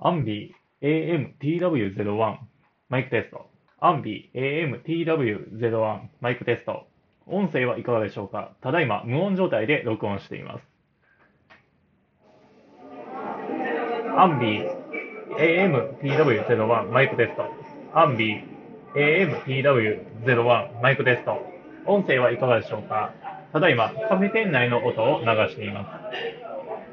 アンビー AMTW01 マイクテスト。アンビ AMTW01 マイクテスト。音声はいかがでしょうか？ただいま無音状態で録音しています。アンビー AMTW01 マイクテスト。アンビー AMTW01 マイクテスト。音声はいかがでしょうか？ただいまカフェ店内の音を流しています。